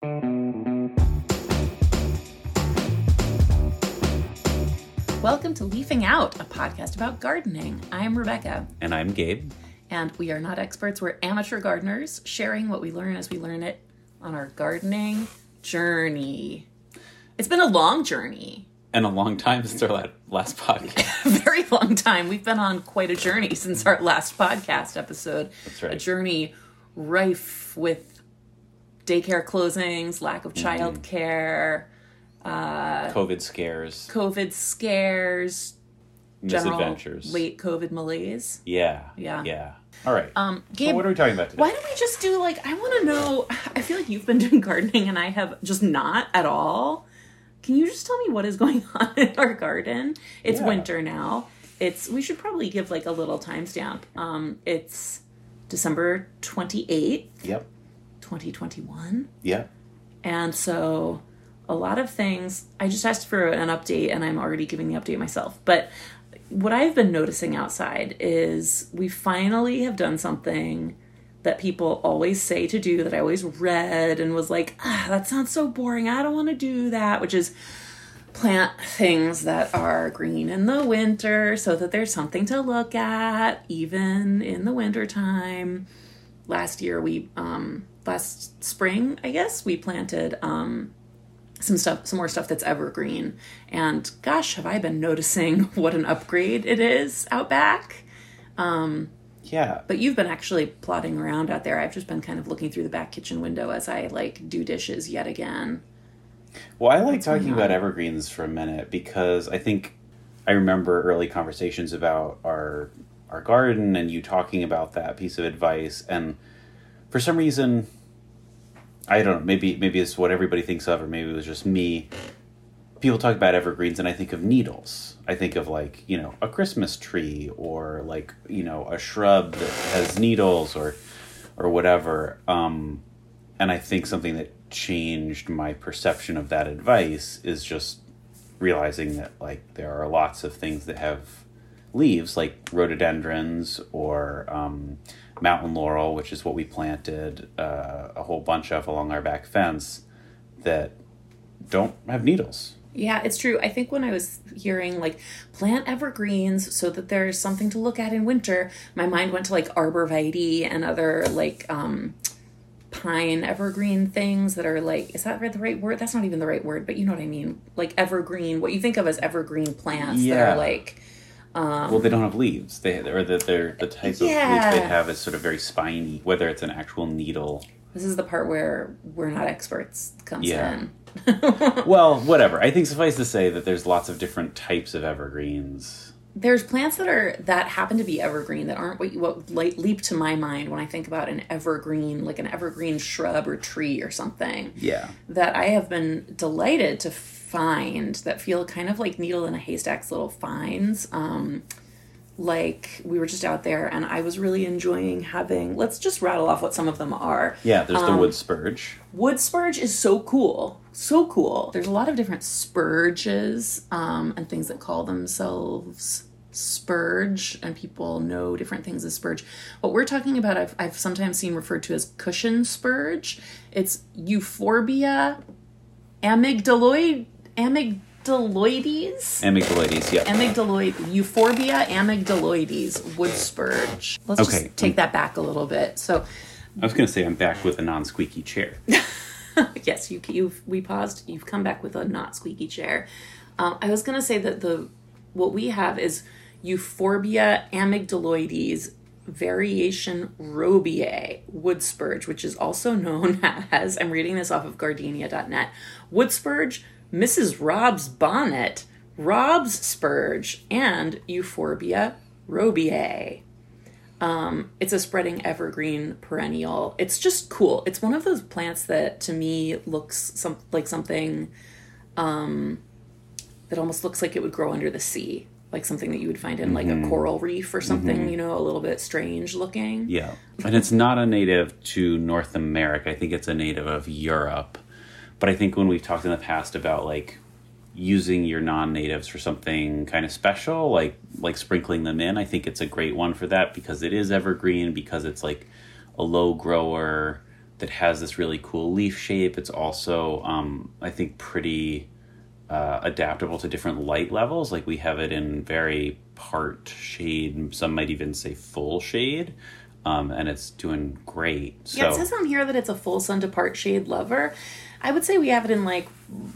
Welcome to Leafing Out, a podcast about gardening. I'm Rebecca. And I'm Gabe. And we are not experts, we're amateur gardeners sharing what we learn as we learn it on our gardening journey. It's been a long journey. And a long time since our last podcast. very long time. We've been on quite a journey since our last podcast episode. That's right. A journey rife with daycare closings, lack of childcare, uh, COVID scares, COVID scares, misadventures, late COVID malaise. Yeah. Yeah. Yeah. All right. Um, Gabe, so what are we talking about today? Why don't we just do like I want to know? I feel like you've been doing gardening and I have just not at all. Can you just tell me what is going on in our garden? It's Yeah. winter now. It's we should probably give like a little timestamp. Um, it's December twenty eighth, Yep. Twenty twenty one, Yeah. and so a lot of things. I just asked for an update, and I'm already giving the update myself. But what I've been noticing outside is we finally have done something that people always say to do that I always read and was like, ah, that sounds so boring. I don't want to do that, which is plant things that are green in the winter so that there's something to look at even in the winter time. Last year we um last spring, I guess, we planted um some stuff some more stuff that's evergreen. And gosh have i been noticing what an upgrade it is out back? Yeah. but you've been actually plodding around out there. I've just been kind of looking through the back kitchen window as i like do dishes yet again. Well, I like talking about evergreens for a minute because I think I remember early conversations about our our garden and you talking about that piece of advice. And for some reason I don't know, maybe maybe it's what everybody thinks of or maybe it was just me. People talk about evergreens and I think of needles. I think of like, you know, a Christmas tree or like, you know, a shrub that has needles or or whatever. Um and I think something that changed my perception of that advice is just realizing that like there are lots of things that have leaves like rhododendrons or um, mountain laurel which is what we planted uh, a whole bunch of along our back fence that don't have needles. Yeah it's true. I think when i was hearing like plant evergreens so that there's something to look at in winter my mind went to like arborvitae and other like um pine evergreen things that are like is that the right word? That's not even the right word but you know what i mean. Like evergreen what you think of as evergreen plants that are like Um, well they don't have leaves. They or that they're the type of leaf they have is sort of very spiny whether it's an actual needle. This is the part where we're not experts comes Yeah. in. Well whatever. I think suffice to say that there's lots of different types of evergreens. There's plants that are that happen to be evergreen that aren't what you, what leap to my mind when I think about an evergreen, like an evergreen shrub or tree or something. yeah. That I have been delighted to find that feel kind of like needle in a haystack's little finds. Um, like we were just out there and I was really enjoying having. Let's just rattle off what some of them are. yeah there's Um, the wood spurge Wood spurge is so cool. So cool. There's a lot of different spurges um, and things that call themselves spurge, and people know different things as spurge. What we're talking about, I've, I've sometimes seen referred to as cushion spurge. It's Euphorbia amygdaloid, amygdaloides. amygdaloides yeah Amygdaloid, Euphorbia amygdaloides, wood spurge. Let's Okay. just take that back a little bit. So, I was going to say I'm back with a non-squeaky chair. yes, you you've we paused. You've come back with a not squeaky chair. Um, I was gonna say that the what we have is Euphorbia amygdaloides variation robiae wood spurge, which is also known as I'm reading this off of Gardenia.net. Wood spurge, Mrs. Rob's bonnet, Rob's spurge, and Euphorbia robiae. Um, it's a spreading evergreen perennial. It's just cool. It's one of those plants that to me looks some like something um, that almost looks like it would grow under the sea, like something that you would find in like a coral reef or something. You know, a little bit strange looking. Yeah. And it's not a native to North America. I think it's a native of Europe. But I think when we've talked in the past about like using your non-natives for something kind of special, like like sprinkling them in, I think it's a great one for that because it is evergreen because it's like a low grower that has this really cool leaf shape. It's also, um, I think, pretty uh, adaptable to different light levels. Like we have it in very part shade, some might even say full shade. Um, and it's doing great. So, Yeah, it says on here that it's a full sun to part shade lover. I would say we have it in like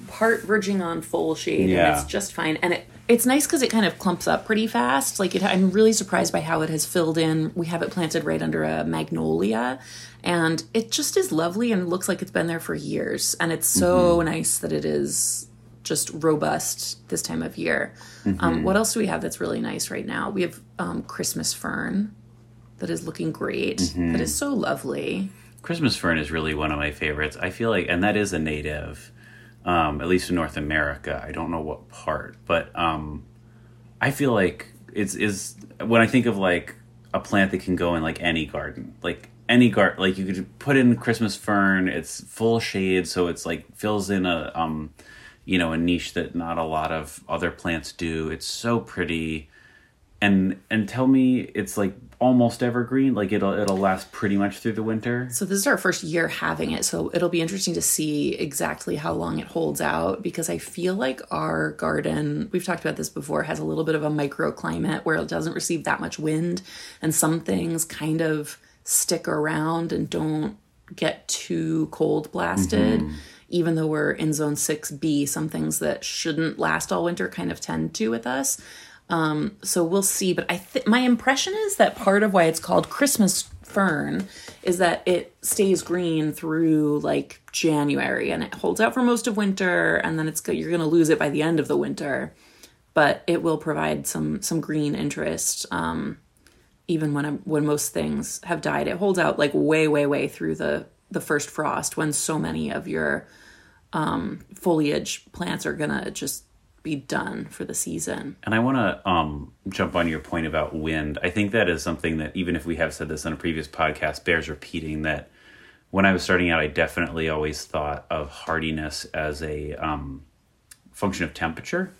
part verging on full shade, Yeah. and it's just fine. And it it's nice because it kind of clumps up pretty fast. Like it, I'm really surprised by how it has filled in. We have it planted right under a magnolia, and it just is lovely and looks like it's been there for years. And it's so Mm-hmm. nice that it is just robust this time of year. Mm-hmm. Um, what else do we have that's really nice right now? We have um, Christmas fern that is looking great. Mm-hmm. That is so lovely. Christmas fern is really one of my favorites. I feel like, and that is a native, um, at least in North America. I don't know what part, but um, I feel like it's is when I think of like a plant that can go in like any garden, like any garden, like you could put in Christmas fern. It's full shade, so it's like fills in a um, you know, a niche that not a lot of other plants do. It's so pretty and and tell me it's like almost evergreen like it'll it'll last pretty much through the winter So this is our first year having it, so it'll be interesting to see exactly how long it holds out because I feel like our garden, we've talked about this before, has a little bit of a microclimate where it doesn't receive that much wind and some things kind of stick around and don't get too cold blasted. Mm-hmm. Even though we're in zone 6B, some things that shouldn't last all winter kind of tend to with us. Um, so we'll see. But I th- my impression is that part of why it's called Christmas fern is that it stays green through like January and it holds out for most of winter, and then it's you're going to lose it by the end of the winter. But it will provide some some green interest. Um, even when when most things have died, it holds out like way way way through the the first frost when so many of your um, foliage plants are gonna just be done for the season. and i want to um jump on your point about wind. I think that is something that even if we have said this on a previous podcast bears repeating that when i was starting out i definitely always thought of hardiness as a um function of temperature.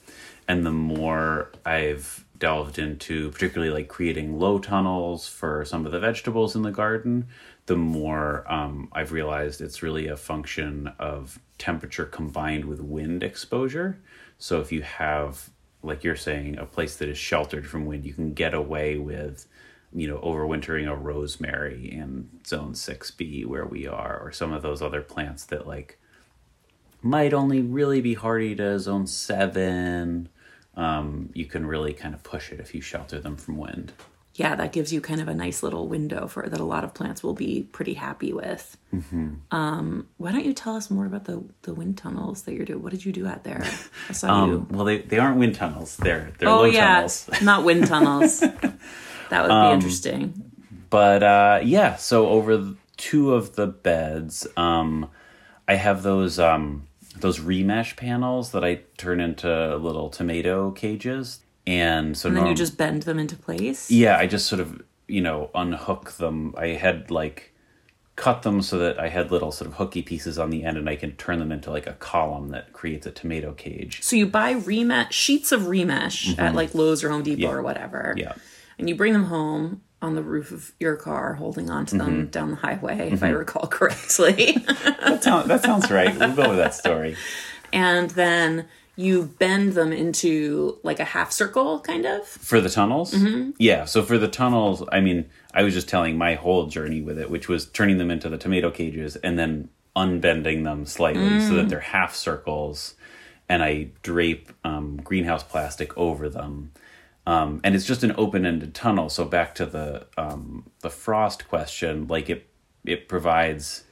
And the more i've delved into particularly like creating low tunnels for some of the vegetables in the garden the more um, i've realized it's really a function of temperature combined with wind exposure so if you have like you're saying a place that is sheltered from wind you can get away with you know overwintering a rosemary in zone 6b where we are or some of those other plants that like might only really be hardy to zone 7 um, you can really kind of push it if you shelter them from wind Yeah, that gives you kind of a nice little window for that a lot of plants will be pretty happy with. Um, why don't you tell us more about the the wind tunnels that you're doing? What did you do out there? I saw you. um, well they, they aren't wind tunnels they're they're Oh low yeah, tunnels not wind tunnels. that would be Um, interesting. but uh, yeah so over two of the beds um, i have those um, those remesh panels that i turn into little tomato cages and so And then you just bend them into place. yeah i just sort of you know unhook them i had like cut them so that i had little sort of hooky pieces on the end and i can turn them into like a column that creates a tomato cage So you buy remesh sheets of remesh at like Lowe's or Home Depot or whatever. Mm-hmm. yeah And you bring them home on the roof of your car, holding onto them Mm-hmm. down the highway, if I recall correctly. that, that sounds right we'll go with that story and then you bend them into like a half circle, kind of. For the tunnels? Mm-hmm. Yeah. So for the tunnels, I mean, I was just telling my whole journey with it, which was turning them into the tomato cages and then unbending them slightly so that they're half circles. And I drape um, greenhouse plastic over them. Um, and it's just an open-ended tunnel. So back to the um, the frost question, like it it provides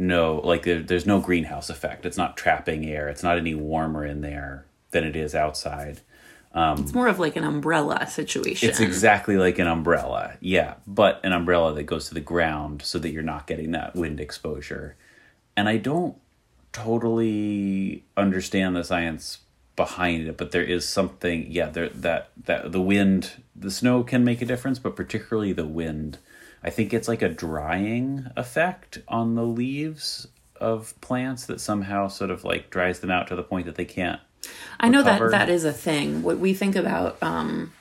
no like there, there's no greenhouse effect. It's not trapping air. It's not any warmer in there than it is outside. Um, it's more of like an umbrella situation. It's exactly like an umbrella, yeah, but an umbrella that goes to the ground so that you're not getting that wind exposure. And I don't totally understand the science behind it, but there is something, yeah, there that that the wind, the snow can make a difference, but particularly the wind. I think it's like a drying effect on the leaves of plants that somehow sort of like dries them out to the point that they can't I know that that is a thing. What we think about um,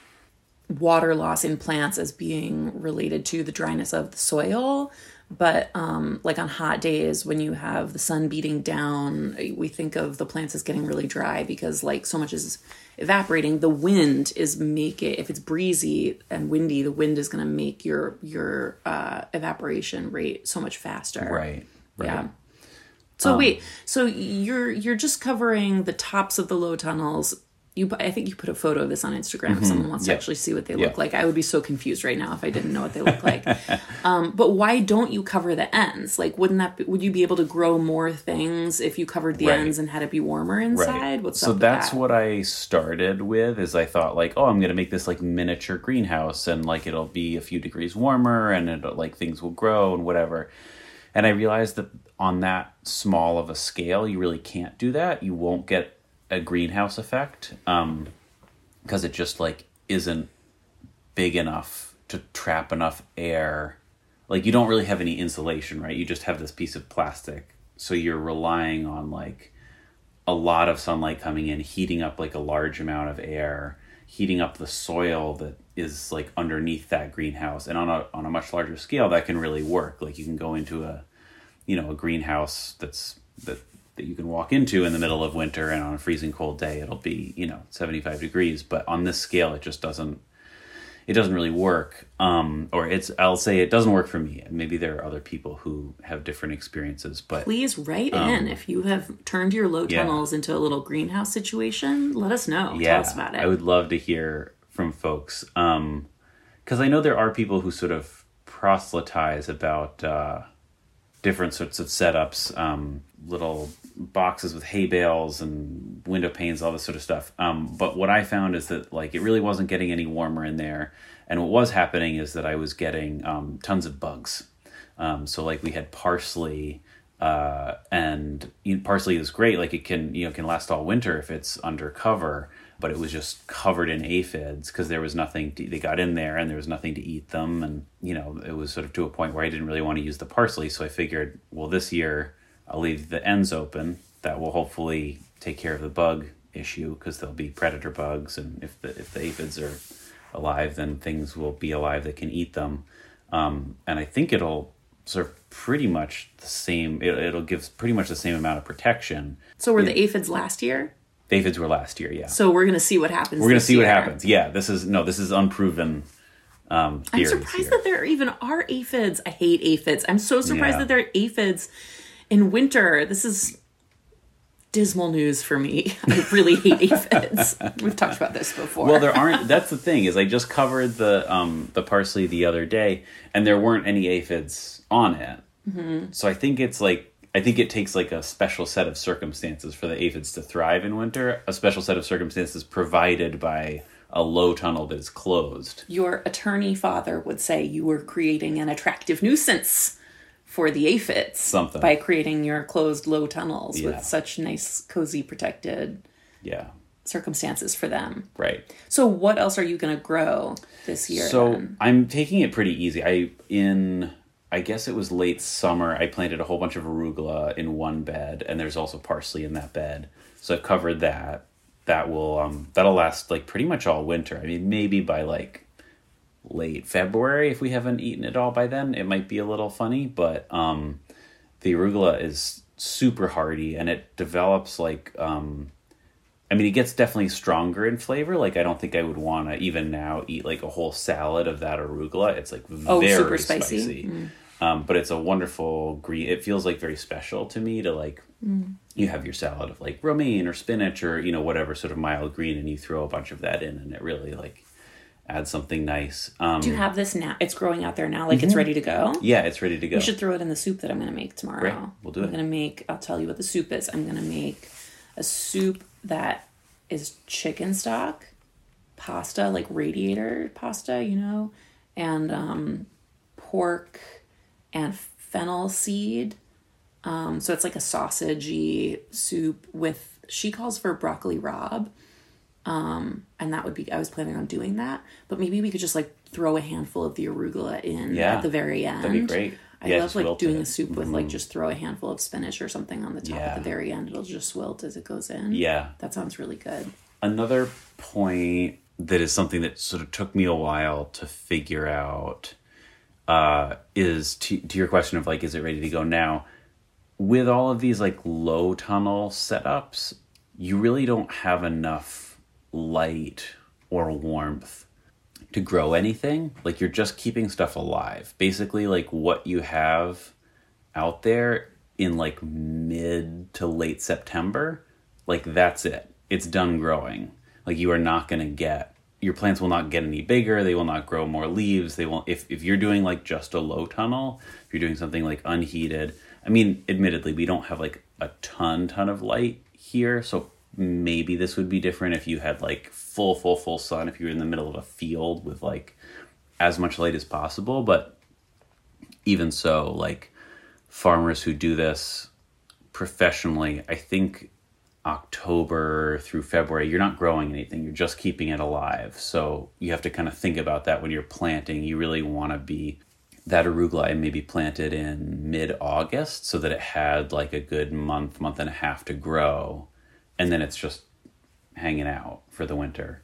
water loss in plants as being related to the dryness of the soil, But um, like on hot days when you have the sun beating down, we think of the plants as getting really dry because like so much is evaporating. The wind is make it if it's breezy and windy, the wind is going to make your your uh, evaporation rate so much faster. Right. Right. Yeah. So wait, so you're you're just covering the tops of the low tunnels. You, I think you put a photo of this on Instagram. If someone wants to actually see what they Yeah. look like, I would be so confused right now if I didn't know what they look like. um, but why don't you cover the ends? Like, wouldn't that be, would you be able to grow more things if you covered the Right. ends and had it be warmer inside? What's so up with that's that? what I started with is I thought like, oh, I'm gonna make this like miniature greenhouse and like it'll be a few degrees warmer and it'll like things will grow and whatever. And I realized that on that small of a scale, you really can't do that. You won't get a greenhouse effect um, because it just like isn't big enough to trap enough air. Like you don't really have any insulation, right? You just have this piece of plastic, so you're relying on like a lot of sunlight coming in, heating up like a large amount of air, heating up the soil that is like underneath that greenhouse. And on a on a much larger scale, that can really work. Like you can go into a you know a greenhouse that's that that you can walk into in the middle of winter, and on a freezing cold day, it'll be you know seventy five degrees. But on this scale, it just doesn't it doesn't really work um or it's i'll say it doesn't work for me maybe there are other people who have different experiences but Please write in if you have turned your low Um, yeah. tunnels into a little greenhouse situation. Let us know. yeah Tell us about it. i would love to hear from folks um because i know there are people who sort of proselytize about uh different sorts of setups um little boxes with hay bales and window panes all this sort of stuff um but what i found is that like it really wasn't getting any warmer in there and what was happening is that i was getting um tons of bugs um so like we had parsley uh, and you know, parsley is great. Like it can, you know, can last all winter if it's under cover. But it was just covered in aphids because there was nothing. To, they got in there and there was nothing to eat them, and you know, it was sort of to a point where I didn't really want to use the parsley. So I figured, well, this year I'll leave the ends open. That will hopefully take care of the bug issue because there'll be predator bugs, and if the if the aphids are alive, then things will be alive that can eat them. Um, and I think it'll serve pretty much the same. It, it'll give pretty much the same amount of protection. so were the aphids last year? The aphids were last year, yeah. So we're gonna see what happens. We're gonna see what happens. Yeah, this is no, this is unproven. Um, I'm surprised here. that there even are aphids. I hate aphids. I'm so surprised Yeah. that there are aphids in winter. This is dismal news for me. I really hate aphids. We've talked about this before. Well, there aren't. That's the thing is, I just covered the um, the parsley the other day, and there weren't any aphids on it. Mm-hmm. So I think it's like I think it takes like a special set of circumstances for the aphids to thrive in winter. A special set of circumstances provided by a low tunnel that is closed. Your attorney father would say you were creating an attractive nuisance for the aphids Something. by creating your closed low tunnels Yeah. with such nice, cozy, protected Yeah. circumstances for them. Right. So, what else are you going to grow this year? So then? I'm taking it pretty easy. I in I guess it was late summer. I planted a whole bunch of arugula in one bed, and there's also parsley in that bed. So I've covered that. That will um that'll last like pretty much all winter. I mean, maybe by like late February if we haven't eaten it all by then, it might be a little funny. But um, the arugula is super hardy, and it develops like um I mean, it gets definitely stronger in flavor. Like, I don't think I would want to even now eat like a whole salad of that arugula. It's like Oh, very super spicy? spicy. Um, but it's a wonderful green. It feels like very special to me to like you have your salad of like romaine or spinach or you know whatever sort of mild green, and you throw a bunch of that in, and it really like adds something nice. Um, Do you have this now? It's growing out there now, like it's ready to go. yeah, it's ready to go. You should throw it in the soup that I'm going to make tomorrow. Great. We'll do I'm it. going to make. I'll tell you what the soup is. I'm going to make a soup that is chicken stock, pasta like radiator pasta, you know, and um, pork and fennel seed. Um, so it's like a sausagey soup with. She calls for broccoli rabe Um, and that would be I was planning on doing that, but maybe we could just like throw a handful of the arugula in Yeah, at the very end. that'd be great. I Yeah, love like doing it. a soup with like just throw a handful of spinach or something on the top at the very end. It'll just wilt as it goes in. Yeah. that sounds really good. Another point that is something that sort of took me a while to figure out uh, is to to your question of like, is it ready to go now? With all of these like low tunnel setups, you really don't have enough light or warmth to grow anything. Like you're just keeping stuff alive. Basically, like what you have out there in like mid to late September, like that's it. It's done growing. Like you are not going to get your plants will not get any bigger, they will not grow more leaves. They won't if if you're doing like just a low tunnel, if you're doing something like unheated. I mean, admittedly, we don't have like a ton ton of light here, so maybe this would be different if you had like full full full sun if you were in the middle of a field with like as much light as possible, but even so, like farmers who do this professionally, I think October through February, you're not growing anything, you're just keeping it alive. So you have to kind of think about that when you're planting. You really want to be that arugula maybe planted in mid August so that it had like a good month, month and a half to grow. And then it's just hanging out for the winter.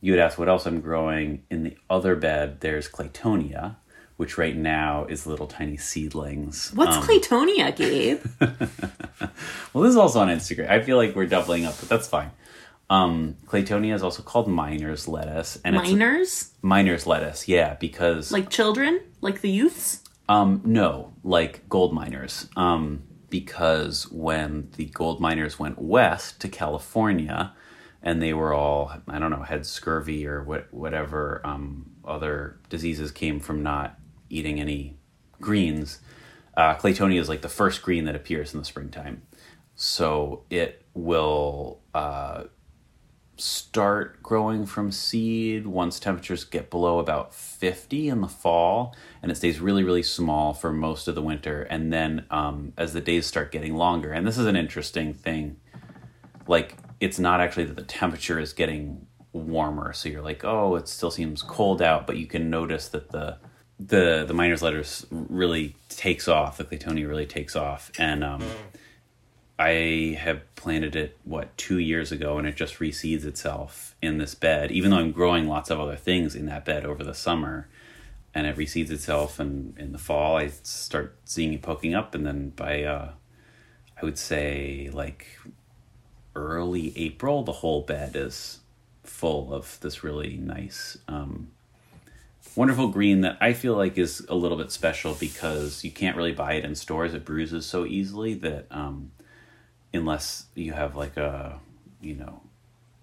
You would ask what else I'm growing. In the other bed, there's Claytonia, which right now is little tiny seedlings. What's um, Claytonia, Gabe? well, this is also on Instagram. I feel like we're doubling up, but that's fine. Um, Claytonia is also called miner's lettuce, and miners, miner's lettuce, yeah, because like children, like the youths. Um, no, like gold miners. Um, because when the gold miners went west to California, and they were all I don't know had scurvy or what whatever um, other diseases came from not eating any greens, uh, Claytonia is like the first green that appears in the springtime. So it will uh, start growing from seed once temperatures get below about 50 in the fall, and it stays really, really small for most of the winter. And then um, as the days start getting longer, and this is an interesting thing, like it's not actually that the temperature is getting warmer, so you're like, oh, it still seems cold out, but you can notice that the the the miner's lettuce really takes off. The Claytonia really takes off, and um, I have planted it what two years ago, and it just reseeds itself in this bed. Even though I'm growing lots of other things in that bed over the summer, and it reseeds itself, and in the fall I start seeing it poking up, and then by uh, I would say like early April, the whole bed is full of this really nice. Um, wonderful green that I feel like is a little bit special because you can't really buy it in stores. It bruises so easily that um, unless you have like a you know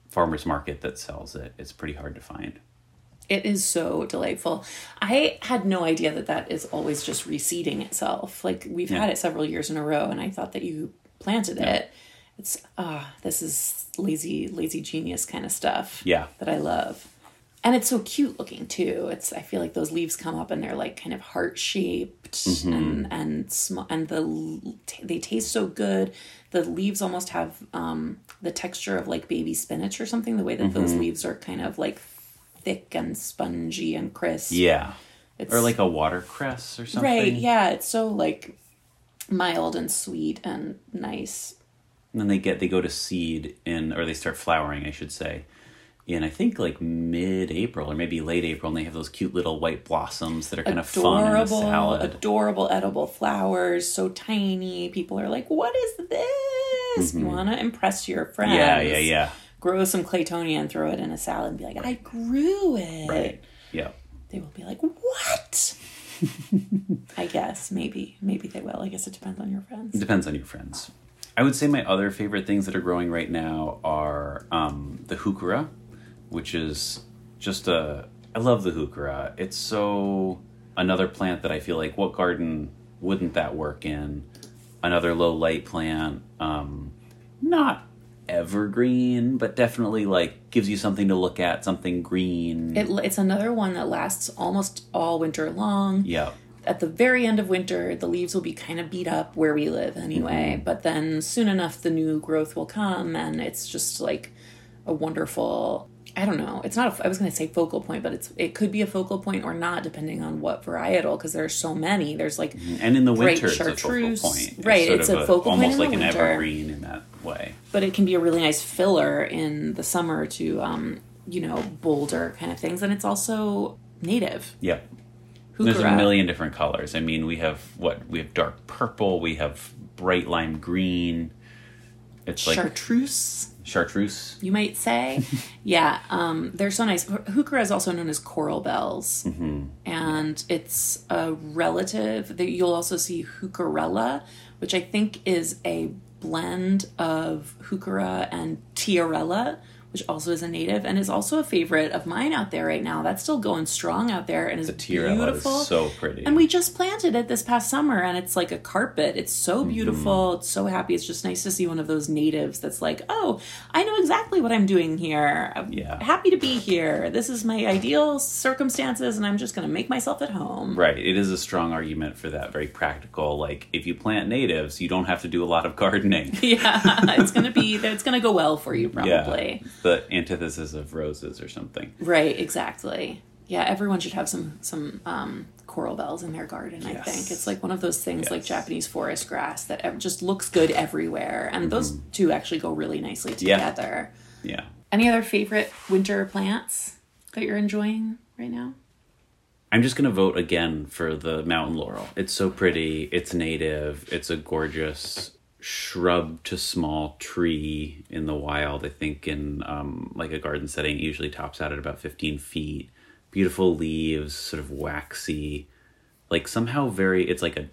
farmers market that sells it, it's pretty hard to find. It is so delightful. I had no idea that that is always just reseeding itself. Like we've yeah. had it several years in a row, and I thought that you planted yeah. it. It's ah, this is lazy, lazy genius kind of stuff. Yeah, that I love and it's so cute looking too. It's I feel like those leaves come up and they're like kind of heart shaped mm-hmm. and and small and the they taste so good. The leaves almost have um, the texture of like baby spinach or something. The way that mm-hmm. those leaves are kind of like thick and spongy and crisp. Yeah, it's, or like a watercress or something. Right. Yeah, it's so like mild and sweet and nice. And then they get they go to seed in or they start flowering, I should say in I think like mid April or maybe late April, and they have those cute little white blossoms that are kind adorable, of fun in a salad. Adorable edible flowers, so tiny. People are like, "What is this?" Mm-hmm. You want to impress your friends. Yeah, yeah, yeah. Grow some claytonia and throw it in a salad and be like, "I grew it." Right. Yeah. They will be like, "What?" I guess maybe maybe they will. I guess it depends on your friends. It depends on your friends. I would say my other favorite things that are growing right now are um, the heuchera, which is just a. I love the heuchera. It's so another plant that I feel like what garden wouldn't that work in? Another low light plant, um, not evergreen, but definitely like gives you something to look at, something green. It, it's another one that lasts almost all winter long. Yeah. At the very end of winter, the leaves will be kind of beat up where we live anyway, mm-hmm. but then soon enough the new growth will come and it's just like a wonderful I don't know. It's not. A, I was going to say focal point, but it's it could be a focal point or not, depending on what varietal. Because there's so many. There's like mm-hmm. and in the winter, it's a focal point. It's right? It's a, a focal almost point almost like an winter, evergreen in that way. But it can be a really nice filler in the summer to um, you know bolder kind of things, and it's also native. Yeah, There's a million different colors. I mean, we have what? We have dark purple. We have bright lime green. It's like Chartreuse, chartreuse. you might say. yeah, um, they're so nice. Heuchera is also known as coral bells, and it's a relative. That you'll also see Heucherella, which I think is a blend of Heuchera and Tiarella, which also is a native and is also a favorite of mine out there right now. That's still going strong out there and is Tiarella beautiful. is so pretty. And we just planted it this past summer and it's like a carpet. It's so Mm-hmm. beautiful. It's so happy. It's just nice to see one of those natives that's like, oh, I know exactly what I'm doing here. I'm Yeah. happy to be here. This is my ideal circumstances and I'm just going to make myself at home. Right. It is a strong argument for that. Very practical. Like if you plant natives, you don't have to do a lot of gardening. Yeah, it's going to be, it's going to go well for you probably. Yeah. The antithesis of roses or something. Right, exactly. Yeah, everyone should have some some um, coral bells in their garden. I think it's like one of those things like Japanese forest grass that ev- just looks good everywhere, and those two actually go really nicely Mm-hmm. Yeah. together. Yeah. Any other favorite winter plants that you're enjoying right now? I'm just going to vote again for the mountain laurel. It's so pretty. It's native. It's a gorgeous shrub to small tree in the wild. I think in um, like a garden setting, it usually tops out at about 15 feet. Beautiful leaves, sort of waxy, like somehow very. It's like a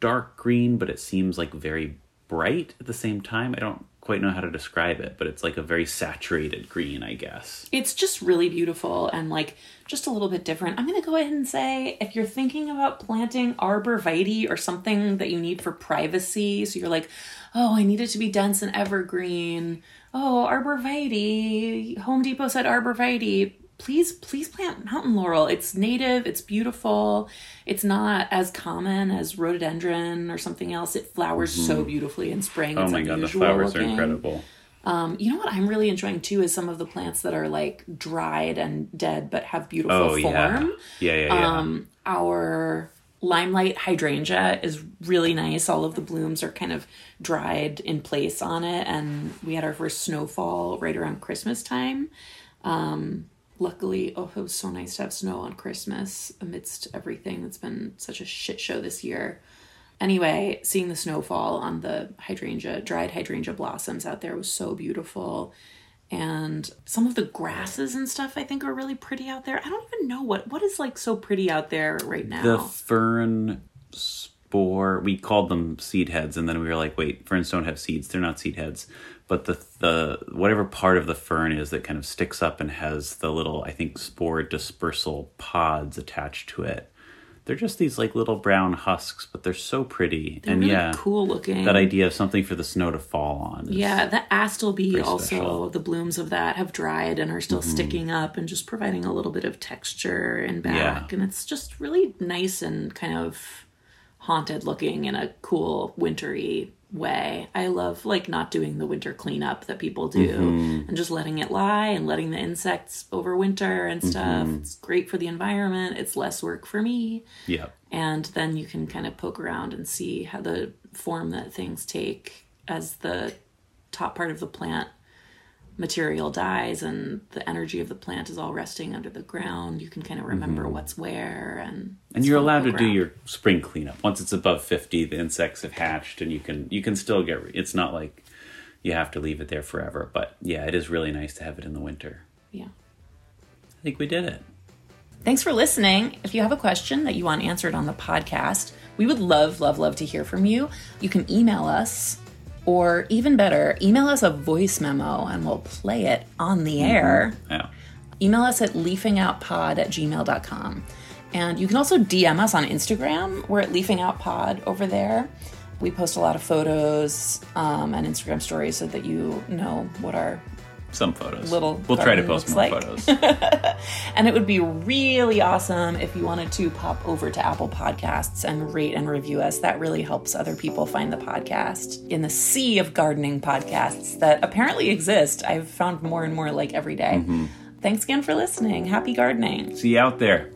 dark green, but it seems like very bright at the same time. I don't quite know how to describe it, but it's like a very saturated green, I guess. It's just really beautiful and like just a little bit different. I'm going to go ahead and say if you're thinking about planting arborvitae or something that you need for privacy, so you're like, oh, I need it to be dense and evergreen. Oh, arborvitae. Home Depot said arborvitae. Please, please plant mountain laurel. It's native, it's beautiful. It's not as common as rhododendron or something else. It flowers so beautifully in spring. Oh It's my god, the flowers looking. are incredible. Um, you know what I'm really enjoying too is some of the plants that are like dried and dead but have beautiful Oh form. yeah, yeah, yeah, yeah. Um, our limelight hydrangea is really nice. All of the blooms are kind of dried in place on it, and we had our first snowfall right around Christmas time. Um, luckily, oh, it was so nice to have snow on Christmas amidst everything that's been such a shit show this year. Anyway, seeing the snowfall on the hydrangea, dried hydrangea blossoms out there was so beautiful. And some of the grasses and stuff I think are really pretty out there. I don't even know what what is like so pretty out there right now. the fern spore we called them seed heads and then we were like wait ferns don't have seeds they're not seed heads but the the whatever part of the fern is that kind of sticks up and has the little i think spore dispersal pods attached to it they're just these like little brown husks but they're so pretty They're and really yeah cool looking. that idea of something for the snow to fall on Yeah, the astilbe also, special. Mm-hmm. the blooms of that have dried and are still sticking up and just providing a little bit of texture and back. Yeah. And it's just really nice and kind of haunted looking in a cool, wintry way. I love like not doing the winter cleanup that people do Mm-hmm. and just letting it lie and letting the insects overwinter and stuff. Mm-hmm. It's great for the environment. It's less work for me yeah and then you can kind of poke around and see how the form that things take as the top part of the plant material dies and the energy of the plant is all resting under the ground you can kind of mm-hmm. remember what's where and and you're allowed to poke do your spring cleanup. Once it's above 50 the insects have hatched and you can you can still get it's not like you have to leave it there forever but yeah it is really nice to have it in the winter. Yeah. I think we did it. Thanks for listening. If you have a question that you want answered on the podcast, we would love, love, love to hear from you. You can email us, or even better, email us a voice memo and we'll play it on the air. yeah email us at leafingoutpod at gmail.com. And you can also DM us on Instagram. We're at leafingoutpod over there. We post a lot of photos um, and Instagram stories so that you know what our some photos Little we'll try to post more like. photos and it would be really awesome if you wanted to pop over to Apple Podcasts and rate and review us. That really helps other people find the podcast in the sea of gardening podcasts that apparently exist. I've found more and more like every day. Mm-hmm. Thanks again for listening. Happy gardening. see you out there